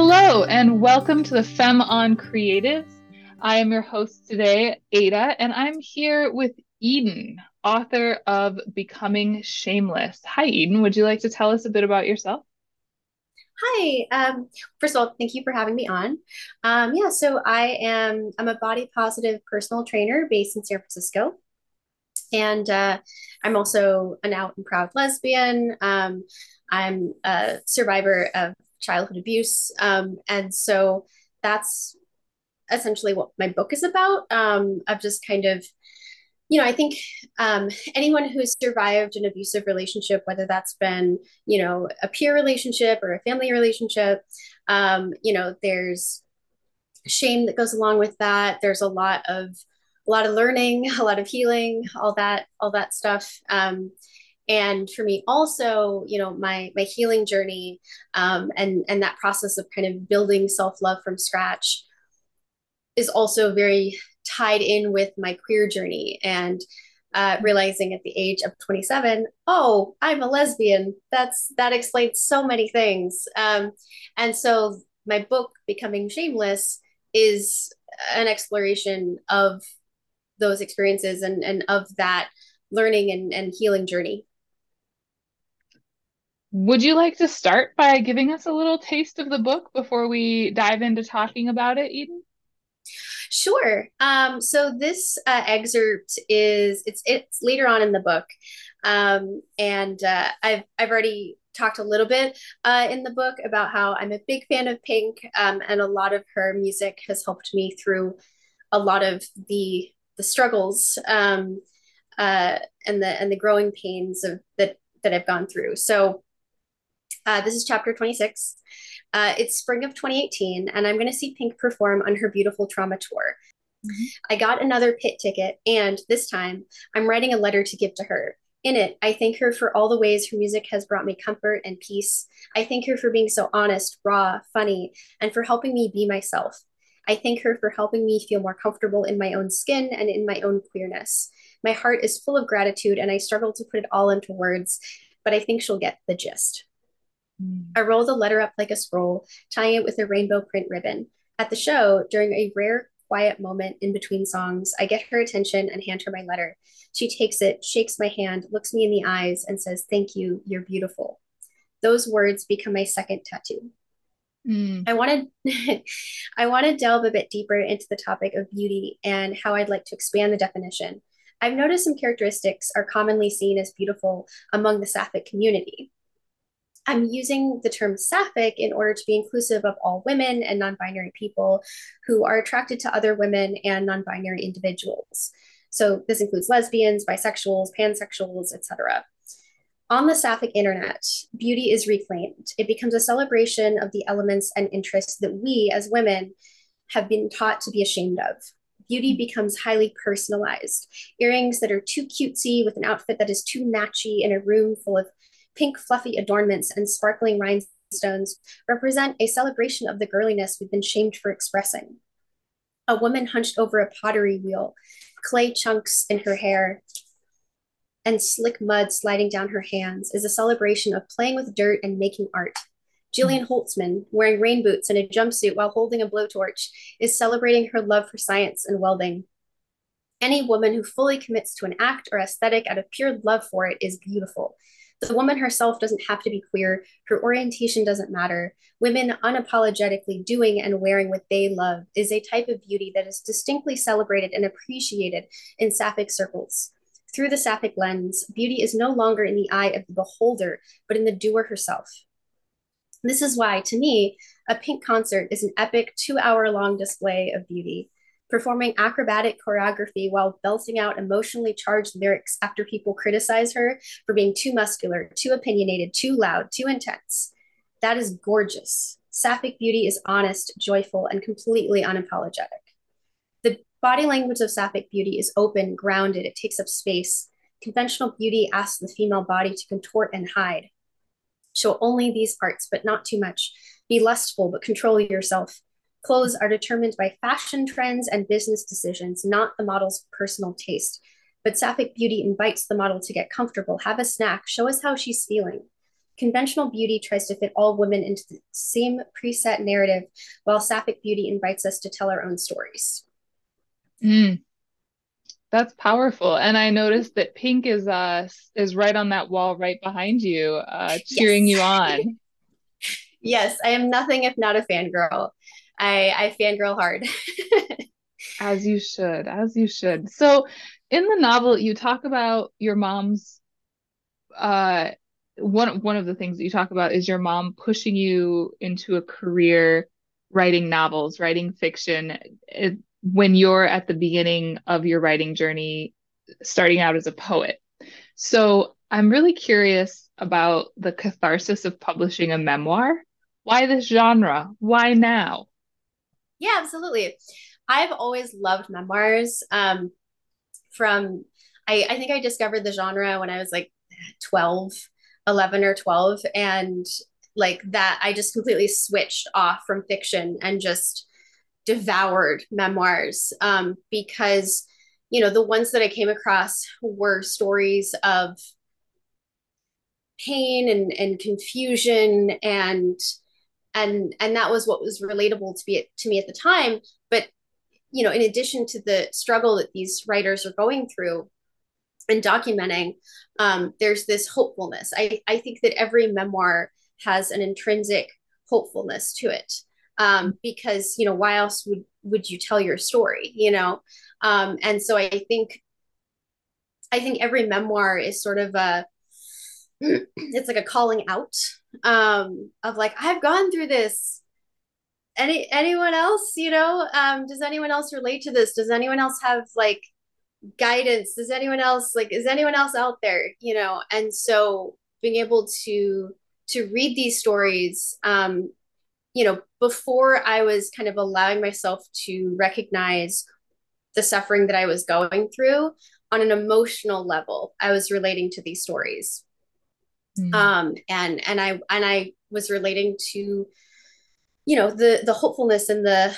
Hello, and welcome to the Femme on Creatives. I am your host today, Ada, and I'm here with Eden, author of Becoming Shameless. Hi, Eden. Would you like to tell us a bit about yourself? Hi. Um, first of all, thank you for having me on. Um, yeah, so I am I'm a body positive personal trainer based in San Francisco, and uh, I'm also an out and proud lesbian. Um, I'm a survivor of childhood abuse, um, and so that's essentially what my book is about. Um, of just kind of you know, I think um, anyone who has survived an abusive relationship, whether that's been, you know, a peer relationship or a family relationship, um, you know, there's shame that goes along with that. There's a lot of a lot of learning, a lot of healing, all that, all that stuff. Um, and for me also you know my my healing journey um, and and that process of kind of building self-love from scratch is also very tied in with my queer journey and uh, realizing at the age of 27 oh i'm a lesbian. That's that explains so many things. Um, and so my book becoming shameless is an exploration of those experiences and, and of that learning and, and healing journey would you like to start by giving us a little taste of the book before we dive into talking about it eden Sure. Um, so this uh, excerpt is it's it's later on in the book, um, and uh, I've I've already talked a little bit uh, in the book about how I'm a big fan of Pink, um, and a lot of her music has helped me through a lot of the the struggles um, uh, and the and the growing pains of that that I've gone through. So uh, this is chapter 26. Uh, it's spring of 2018, and I'm going to see Pink perform on her beautiful trauma tour. Mm-hmm. I got another pit ticket, and this time I'm writing a letter to give to her. In it, I thank her for all the ways her music has brought me comfort and peace. I thank her for being so honest, raw, funny, and for helping me be myself. I thank her for helping me feel more comfortable in my own skin and in my own queerness. My heart is full of gratitude, and I struggle to put it all into words, but I think she'll get the gist. I roll the letter up like a scroll, tying it with a rainbow print ribbon. At the show, during a rare quiet moment in between songs, I get her attention and hand her my letter. She takes it, shakes my hand, looks me in the eyes, and says, Thank you, you're beautiful. Those words become my second tattoo. Mm. I wanted I want to delve a bit deeper into the topic of beauty and how I'd like to expand the definition. I've noticed some characteristics are commonly seen as beautiful among the Sapphic community. I'm using the term sapphic in order to be inclusive of all women and non binary people who are attracted to other women and non binary individuals. So this includes lesbians, bisexuals, pansexuals, etc. On the sapphic internet, beauty is reclaimed. It becomes a celebration of the elements and interests that we as women have been taught to be ashamed of. Beauty becomes highly personalized. Earrings that are too cutesy with an outfit that is too matchy in a room full of pink fluffy adornments and sparkling rhinestones represent a celebration of the girliness we've been shamed for expressing. A woman hunched over a pottery wheel, clay chunks in her hair, and slick mud sliding down her hands is a celebration of playing with dirt and making art. Jillian Holtzmann, wearing rain boots and a jumpsuit while holding a blowtorch, is celebrating her love for science and welding. Any woman who fully commits to an act or aesthetic out of pure love for it is beautiful, the woman herself doesn't have to be queer. Her orientation doesn't matter. Women unapologetically doing and wearing what they love is a type of beauty that is distinctly celebrated and appreciated in sapphic circles. Through the sapphic lens, beauty is no longer in the eye of the beholder, but in the doer herself. This is why, to me, a pink concert is an epic two hour long display of beauty performing acrobatic choreography while belting out emotionally charged lyrics after people criticize her for being too muscular, too opinionated, too loud, too intense. That is gorgeous. Sapphic beauty is honest, joyful, and completely unapologetic. The body language of Sapphic beauty is open, grounded, it takes up space. Conventional beauty asks the female body to contort and hide. Show only these parts, but not too much. Be lustful, but control yourself. Clothes are determined by fashion trends and business decisions, not the model's personal taste. But Sapphic Beauty invites the model to get comfortable, have a snack, show us how she's feeling. conventional beauty tries to fit all women into the same preset narrative, while sapphic beauty invites us to tell our own stories. Mm. That's powerful. And I noticed that pink is uh is right on that wall right behind you, uh cheering yes. you on. yes, I am nothing if not a fangirl. I I fangirl hard. as you should, as you should. So in the novel you talk about your mom's uh one one of the things that you talk about is your mom pushing you into a career writing novels, writing fiction. It, when you're at the beginning of your writing journey, starting out as a poet. So I'm really curious about the catharsis of publishing a memoir. Why this genre? Why now? Yeah, absolutely. I've always loved memoirs. Um, from I, I think I discovered the genre when I was like 12, 11 or 12. And like that, I just completely switched off from fiction and just devoured memoirs um, because you know the ones that i came across were stories of pain and, and confusion and and and that was what was relatable to be to me at the time. But you know in addition to the struggle that these writers are going through and documenting um, there's this hopefulness. I, I think that every memoir has an intrinsic hopefulness to it um, because you know why else would would you tell your story you know? Um, and so i think i think every memoir is sort of a it's like a calling out um, of like i've gone through this. Any anyone else you know um, does anyone else relate to this? Does anyone else have like guidance? Does anyone else like is anyone else out there you know? And so being able to to read these stories um, you know, before I was kind of allowing myself to recognize the suffering that I was going through on an emotional level, I was relating to these stories. Mm. Um, and and I and I was relating to, you know, the the hopefulness and the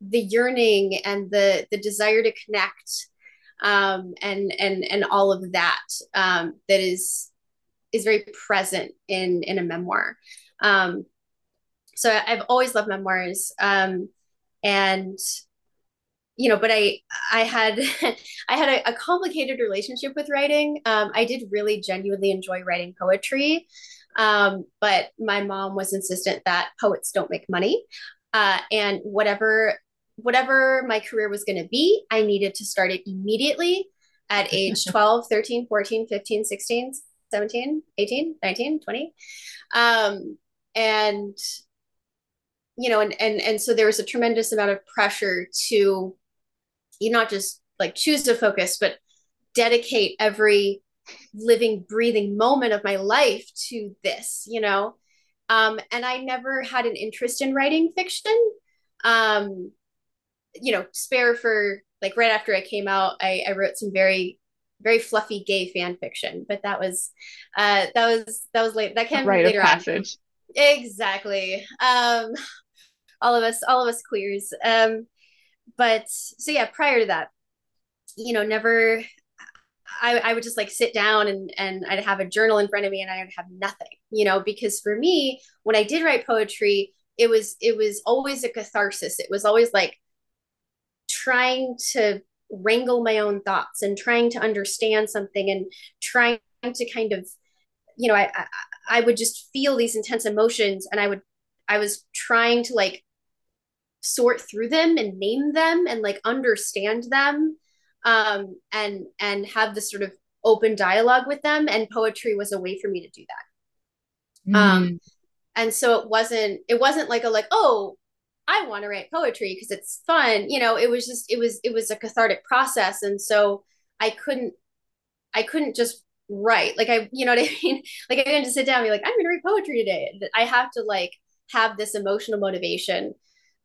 the yearning and the the desire to connect um, and and and all of that um, that is is very present in in a memoir. Um, so I've always loved memoirs. Um, and you know, but I I had I had a, a complicated relationship with writing. Um, I did really genuinely enjoy writing poetry, um, but my mom was insistent that poets don't make money, uh, and whatever whatever my career was going to be, I needed to start it immediately at age 12, 13, 14, 15, 16, 17, 18, 19, 20. Um, and you know, and and and so there was a tremendous amount of pressure to you not just like choose to focus, but dedicate every living, breathing moment of my life to this, you know. Um, and I never had an interest in writing fiction. Um, you know, spare for like right after I came out, I, I wrote some very very fluffy gay fan fiction, but that was uh that was that was late that came later passage. on. Exactly. Um all of us all of us queers um but so yeah prior to that you know never I, I would just like sit down and and I'd have a journal in front of me and I would have nothing, you know, because for me, when I did write poetry, it was it was always a catharsis. It was always like trying to wrangle my own thoughts and trying to understand something and trying to kind of, you know, I I, I would just feel these intense emotions and I would I was trying to like sort through them and name them and like understand them um, and and have this sort of open dialogue with them and poetry was a way for me to do that. Mm. um, and so it wasn't it wasn't like a like oh i want to write poetry because it's fun you know it was just it was it was a cathartic process and so i couldn't i couldn't just write. Like i you know what i mean? Like i didn't just sit down and be like i'm gonna read poetry today. I have to like have this emotional motivation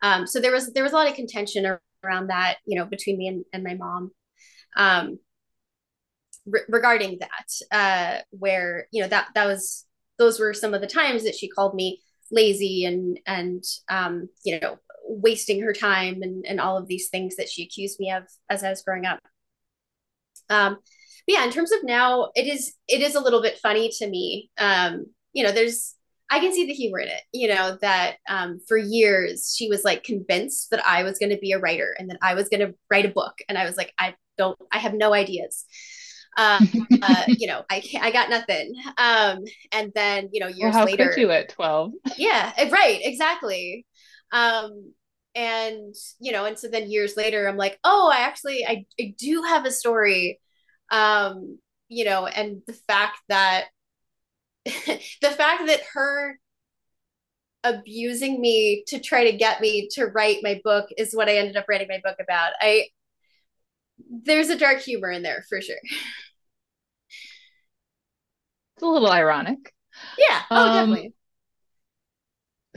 um, so there was there was a lot of contention around that, you know, between me and, and my mom um, re- regarding that, uh, where you know that that was those were some of the times that she called me lazy and and um, you know wasting her time and and all of these things that she accused me of as I was growing up. Um, but yeah, in terms of now, it is it is a little bit funny to me um, you know, there's I can see the humor in it, you know, that um, for years she was like convinced that I was going to be a writer and that I was going to write a book. And I was like, I don't, I have no ideas. Uh, uh, you know, I can't, I got nothing. Um, and then, you know, years well, how later, could you at 12? Yeah, eh, right. Exactly. Um, and, you know, and so then years later, I'm like, oh, I actually, I, I do have a story. Um, you know, and the fact that the fact that her abusing me to try to get me to write my book is what I ended up writing my book about. I there's a dark humor in there for sure. It's a little ironic. Yeah. Oh, um, definitely.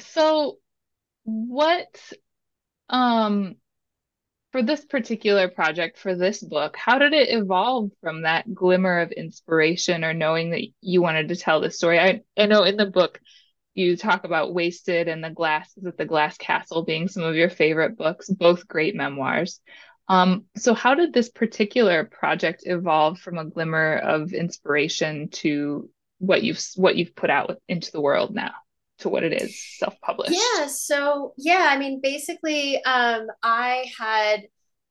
So what um for this particular project, for this book, how did it evolve from that glimmer of inspiration or knowing that you wanted to tell this story? I, I know in the book you talk about Wasted and The Glass, it The Glass Castle being some of your favorite books, both great memoirs. Um, so how did this particular project evolve from a glimmer of inspiration to what you've what you've put out into the world now? To what it is self-published. Yeah so yeah i mean basically um i had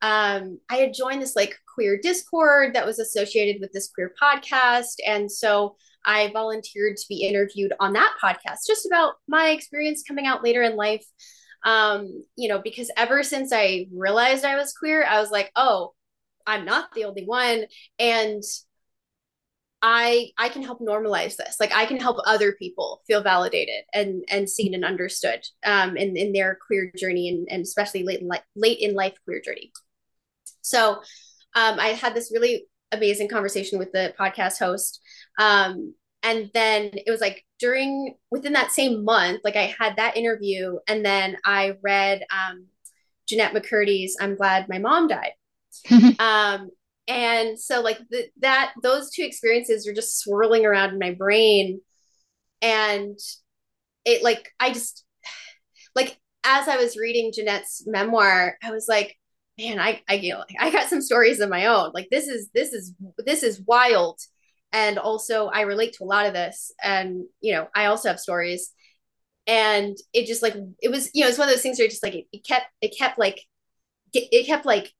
um i had joined this like queer discord that was associated with this queer podcast and so i volunteered to be interviewed on that podcast just about my experience coming out later in life. Um you know because ever since i realized i was queer i was like oh i'm not the only one and I I can help normalize this. Like I can help other people feel validated and and seen and understood um, in in their queer journey and, and especially late in life late in life queer journey. So um, I had this really amazing conversation with the podcast host. Um, and then it was like during within that same month, like I had that interview, and then I read um, Jennette McCurdy's "I'm Glad My Mom Died," um, and so like the, that those two experiences are just swirling around in my brain. And it like i just like as i was reading Jennette's memoir i was like man i i you know i got some stories of my own. Like this is this is this is wild. And also i relate to a lot of this. And you know i also have stories. And it just like it was you know it's one of those things where just like it, it kept it kept like it kept like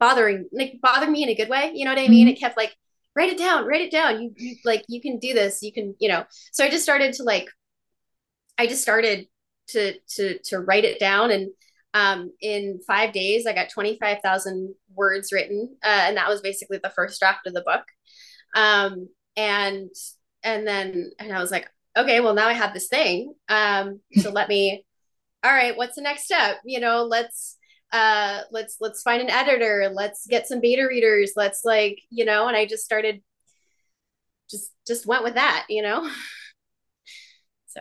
bothering like bothering me in a good way you know what i mean? Mm-hmm. it kept like write it down write it down. You, you like you can do this you can you know. So i just started to like i just started to to to write it down and um, in five days i got 25000 words written uh, and that was basically the first draft of the book. Um, and and then and i was like okay well now i have this thing um, so let me all right what's the next step? You know let's uh let's let's find an editor. Let's get some beta readers. Let's like you know and i just started just just went with that you know? So.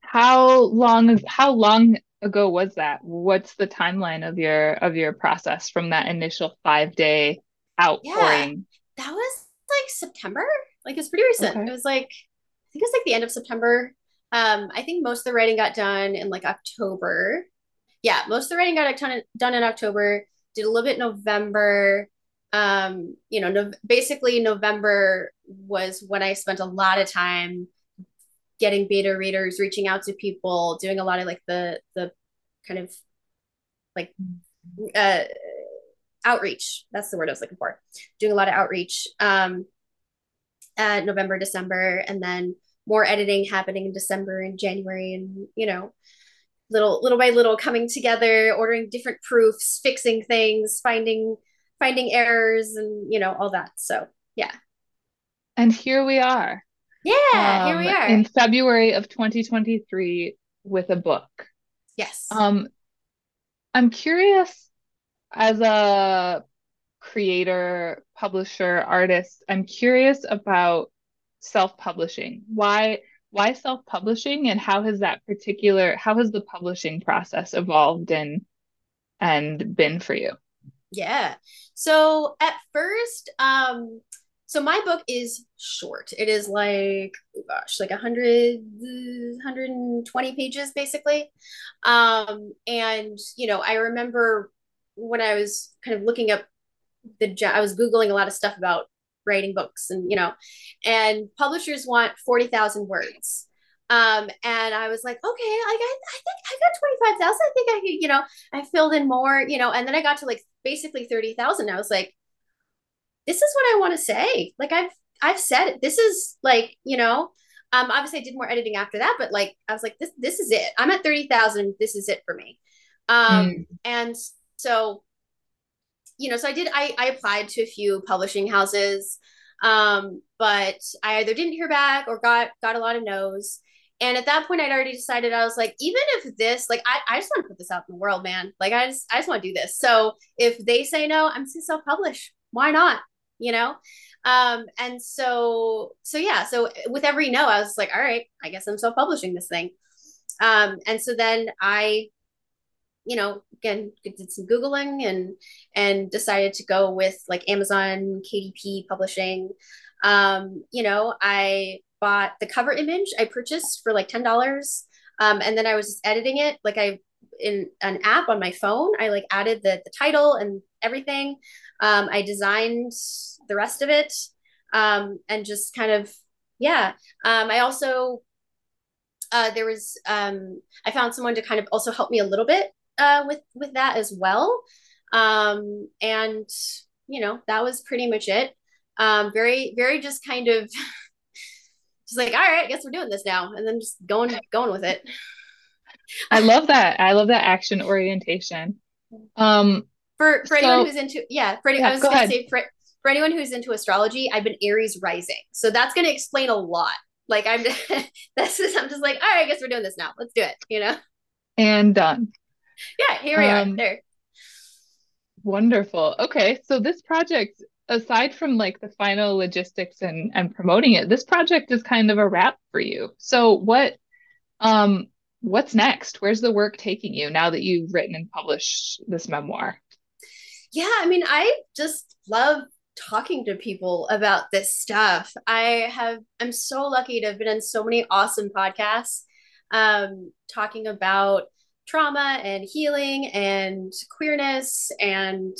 How long how long ago was that? What's the timeline of your of your process from that initial five day outpouring? Yeah, that was like september. Like it's pretty recent. Okay. it was like i think it was like the end of september. Um i think most of the writing got done in like october yeah, most of the writing got done, done in October. Did a little bit November. Um, you know, no, basically November was when I spent a lot of time getting beta readers, reaching out to people, doing a lot of like the the kind of like uh outreach. That's the word I was looking for. Doing a lot of outreach. Um uh November, December, and then more editing happening in December and January and you know little little by little coming together ordering different proofs fixing things finding finding errors and you know all that. So yeah. And here we are. Yeah um, here we um, are. in february of 2023 with a book. Yes. Um i'm curious as a creator publisher artist i'm curious about self-publishing. Why why self-publishing and how has that particular how has the publishing process evolved and and been for you? Yeah. So at first um so my book is short. It is like oh gosh like 100 120 pages basically. Um and you know i remember when i was kind of looking up the i was googling a lot of stuff about writing books and you know and publishers want 40,000 words. Um and I was like okay like I, I think I got 25,000 I think I could you know I filled in more you know and then I got to like basically 30,000 I was like this is what I want to say. Like I've I've said it. This is like you know um obviously I did more editing after that but like I was like this this is it. I'm at 30,000 this is it for me. Um mm. and so you know, so I did, I, I applied to a few publishing houses, um, but I either didn't hear back or got, got a lot of no's. And at that point, I'd already decided I was like, even if this, like, I, I just want to put this out in the world, man. Like, I just, I just want to do this. So if they say no, I'm just gonna self publish. Why not? You know? Um, and so, so yeah. So with every no, I was like, all right, I guess I'm self publishing this thing. Um, and so then I you know, again, did some Googling and and decided to go with like Amazon, KDP publishing. Um, you know, I bought the cover image I purchased for like $10. Um, and then I was just editing it. Like I in an app on my phone, I like added the, the title and everything. Um, I designed the rest of it. Um, and just kind of, yeah. Um, I also uh, there was um, I found someone to kind of also help me a little bit uh, with with that as well. Um, and you know that was pretty much it. Um, very very just kind of just like all right, I guess we're doing this now, and then just going going with it. I love that. I love that action orientation. Um, for for so, anyone who's into yeah, for any, yeah, I was go gonna ahead. say for for anyone who's into astrology, I've been Aries rising, so that's gonna explain a lot. Like I'm, this is I'm just like, all right, I guess we're doing this now. Let's do it. You know. And done yeah, here we um, are. There. Wonderful. Okay, so this project, aside from like the final logistics and and promoting it, this project is kind of a wrap for you. So what, um, what's next? Where's the work taking you now that you've written and published this memoir? Yeah, I mean, I just love talking to people about this stuff. I have I'm so lucky to have been in so many awesome podcasts um talking about trauma and healing and queerness and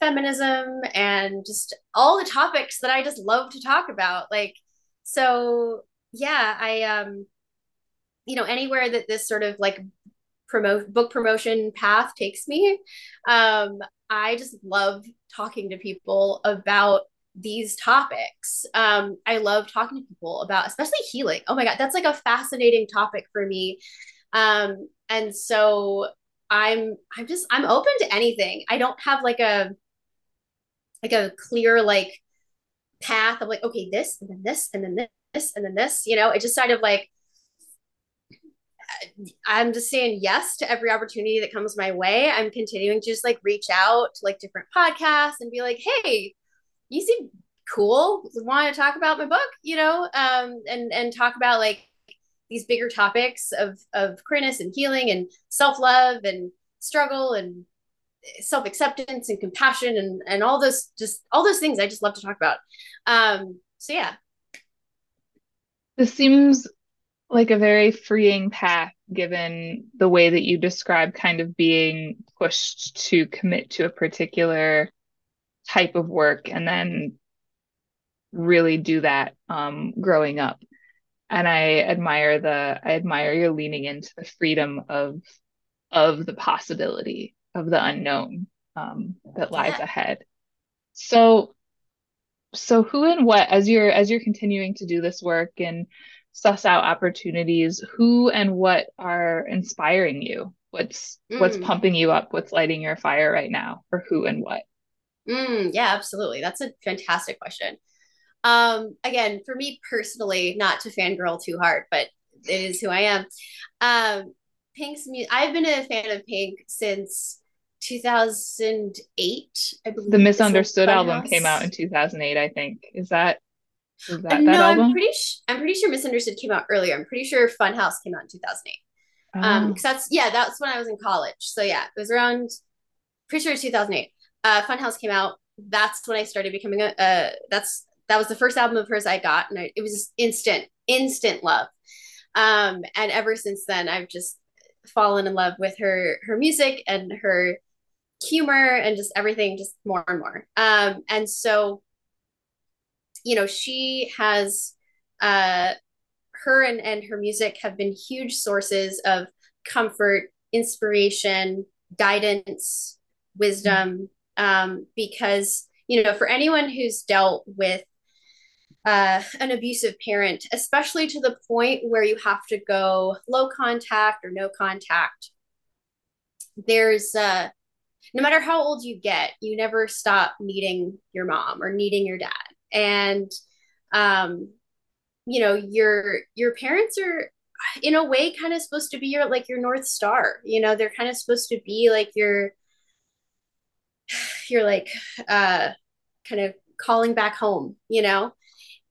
feminism and just all the topics that I just love to talk about. Like, so yeah, I, um, you know, anywhere that this sort of like promote book promotion path takes me, um, I just love talking to people about these topics. Um, I love talking to people about, especially healing. Oh my God, that's like a fascinating topic for me. Um, and so i'm i'm just i'm open to anything. I don't have like a like a clear like path of like okay this and then this and then this and then this you know? It just kind of like i'm just saying yes to every opportunity that comes my way. I'm continuing to just like reach out to like different podcasts and be like hey you seem cool. Want to talk about my book you know? Um and and talk about like these bigger topics of of queerness and healing and self-love and struggle and self-acceptance and compassion and and all those just all those things I just love to talk about. Um so yeah. This seems like a very freeing path given the way that you describe kind of being pushed to commit to a particular type of work and then really do that um, growing up and I admire the I admire your leaning into the freedom of of the possibility of the unknown um, that lies yeah. ahead. So so who and what as you're as you're continuing to do this work and suss out opportunities, who and what are inspiring you? What's mm. what's pumping you up? What's lighting your fire right now? For who and what? Mm, yeah, absolutely. That's a fantastic question. Um, again, for me personally, not to fangirl too hard, but it is who I am. Um, Pink's music. I've been a fan of Pink since 2008. I believe the Misunderstood album came out in 2008. I think is that. Is that, no, that album? I'm pretty. Sh- I'm pretty sure Misunderstood came out earlier. I'm pretty sure Funhouse came out in 2008. Oh. Um, because that's yeah, that's when I was in college. So yeah, it was around. Pretty sure 2008. Uh, Funhouse came out. That's when I started becoming a. Uh, that's that was the first album of hers I got, and I, it was instant, instant love. Um, and ever since then, I've just fallen in love with her her music and her humor and just everything, just more and more. Um, and so, you know, she has uh, her and, and her music have been huge sources of comfort, inspiration, guidance, wisdom, um, because, you know, for anyone who's dealt with uh, an abusive parent, especially to the point where you have to go low contact or no contact, there's uh, no matter how old you get, you never stop needing your mom or needing your dad. And um, you know, your your parents are in a way kind of supposed to be your like your north star. You know, they're kind of supposed to be like your you're like uh kind of calling back home, you know?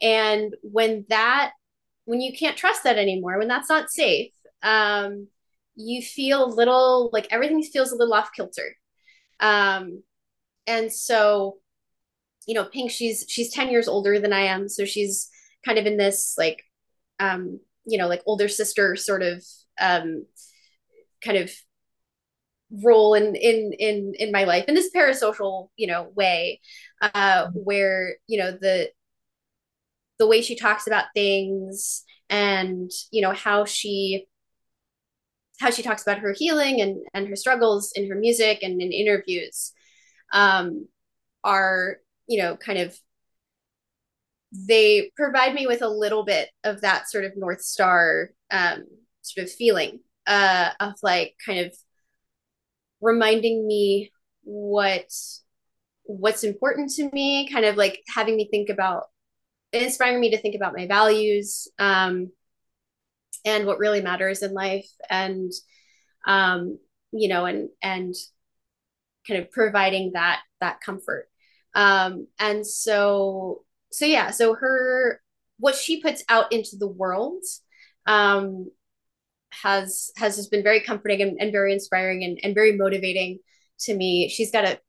And when that when you can't trust that anymore, when that's not safe, um, you feel a little like everything feels a little off kilter. Um, and so, you know, Pink, she's she's 10 years older than I am. So she's kind of in this like um, you know, like older sister sort of um kind of role in in in in my life in this parasocial you know way uh where you know the the way she talks about things and you know how she how she talks about her healing and and her struggles in her music and in interviews um are you know kind of they provide me with a little bit of that sort of north star um sort of feeling uh of like kind of reminding me what what's important to me kind of like having me think about inspiring me to think about my values um, and what really matters in life and um, you know and and kind of providing that that comfort. Um, and so so yeah so her what she puts out into the world um, has has just been very comforting and, and very inspiring and, and very motivating to me. She's got a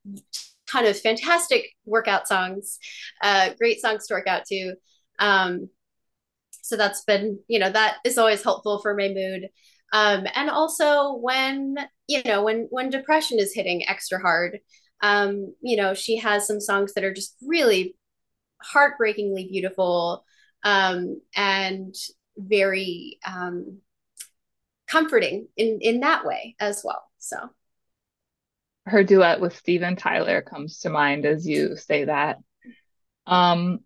ton of fantastic workout songs, uh, great songs to work out to. Um, so that's been, you know, that is always helpful for my mood. Um, and also when, you know, when when depression is hitting extra hard, um, you know, she has some songs that are just really heartbreakingly beautiful um, and very um, comforting in in that way as well. So her duet with Steven Tyler comes to mind as you say that. Um,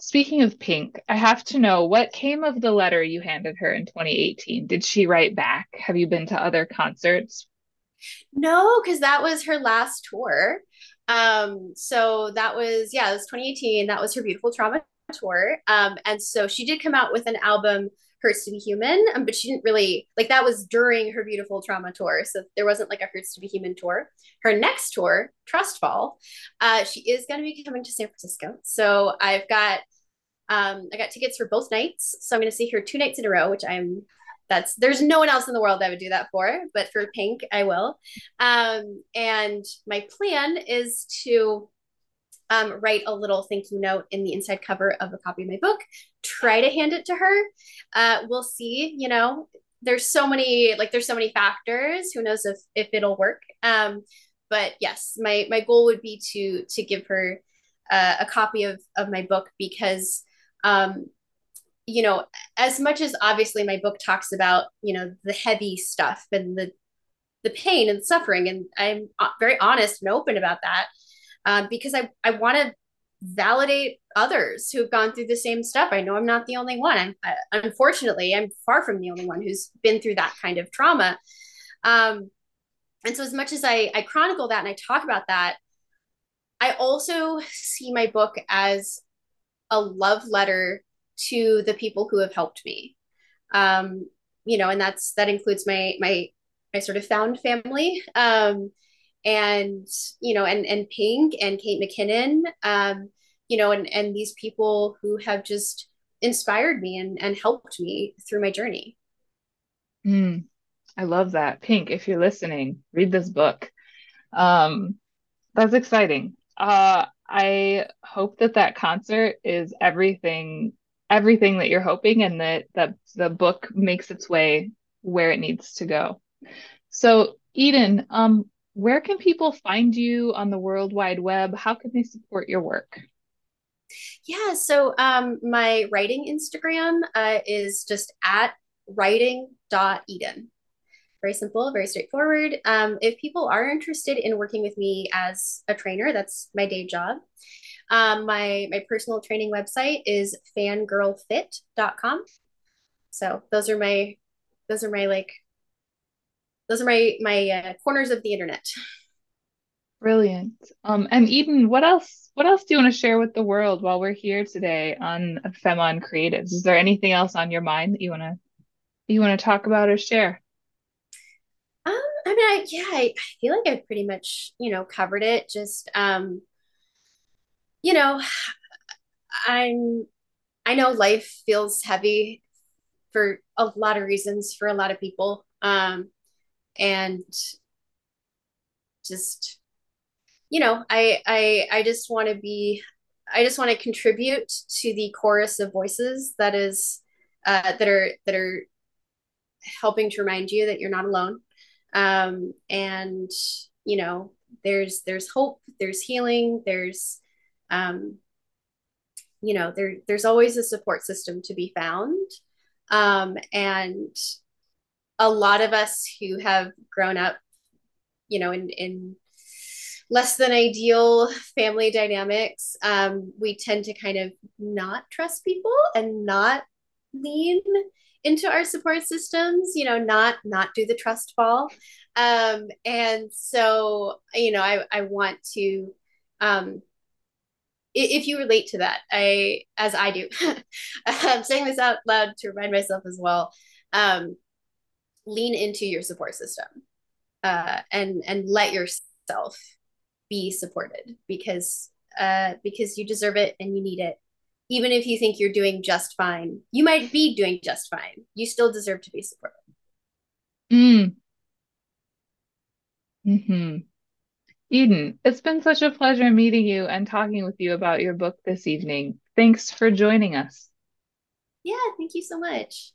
speaking of Pink, I have to know what came of the letter you handed her in 2018. Did she write back? Have you been to other concerts? No, because that was her last tour. Um, so that was yeah, it was 2018. That was her beautiful trauma tour. Um, and so she did come out with an album Hurts to Be Human, um, but she didn't really like that was during her beautiful trauma tour. So there wasn't like a Hurts to Be Human tour. Her next tour, Trustfall, uh, she is going to be coming to San Francisco. So I've got um, I got tickets for both nights. So I'm going to see her two nights in a row, which I'm that's there's no one else in the world I would do that for, but for Pink, I will. Um, and my plan is to um, write a little thank you note in the inside cover of a copy of my book, try to hand it to her. Uh, we'll see, you know, there's so many, like there's so many factors, who knows if, if it'll work. Um, but yes, my, my goal would be to, to give her uh, a copy of, of my book because, um, you know, as much as obviously my book talks about, you know, the heavy stuff and the, the pain and suffering, and I'm uh, very honest and open about that um, because I, I want to validate others who have gone through the same stuff. I know I'm not the only one. I'm I, unfortunately I'm far from the only one who's been through that kind of trauma. Um, and so as much as I, I chronicle that and I talk about that, I also see my book as a love letter to the people who have helped me. Um, you know, and that's that includes my my my sort of found family. Um, and you know and and pink and kate mckinnon um you know and and these people who have just inspired me and and helped me through my journey. Mm, i love that. Pink if you're listening read this book. Um that's exciting. Uh i hope that that concert is everything everything that you're hoping and that that the book makes its way where it needs to go. So eden um where can people find you on the World Wide Web? How can they support your work? Yeah, so um, my writing Instagram uh, is just at writing.eden. Very simple, very straightforward. Um, if people are interested in working with me as a trainer, that's my day job. Um, my my personal training website is fangirlfit.com. So those are my those are my like those are my my uh, corners of the internet. Brilliant. Um, and Eden, what else what else do you want to share with the world while we're here today on Femme Creatives? Is there anything else on your mind that you want to you want to talk about or share? Um, I mean, I, yeah, I, I feel like I've pretty much, you know, covered it. Just, um, you know, I'm, I know life feels heavy for a lot of reasons for a lot of people. Um, and just, you know, I, I, I just want to be, I just want to contribute to the chorus of voices that is, uh, that are, that are helping to remind you that you're not alone. Um, and, you know, there's, there's hope, there's healing, there's, um, you know, there, there's always a support system to be found. Um, and a lot of us who have grown up, you know, in, in less than ideal family dynamics, um, we tend to kind of not trust people and not lean into our support systems you know not not do the trust fall um and so you know i i want to um if you relate to that i as i do i'm saying this out loud to remind myself as well um lean into your support system uh and and let yourself be supported because uh because you deserve it and you need it even if you think you're doing just fine, you might be doing just fine. You still deserve to be supported. Mm. Hmm. Eden, it's been such a pleasure meeting you and talking with you about your book this evening. Thanks for joining us. Yeah, thank you so much.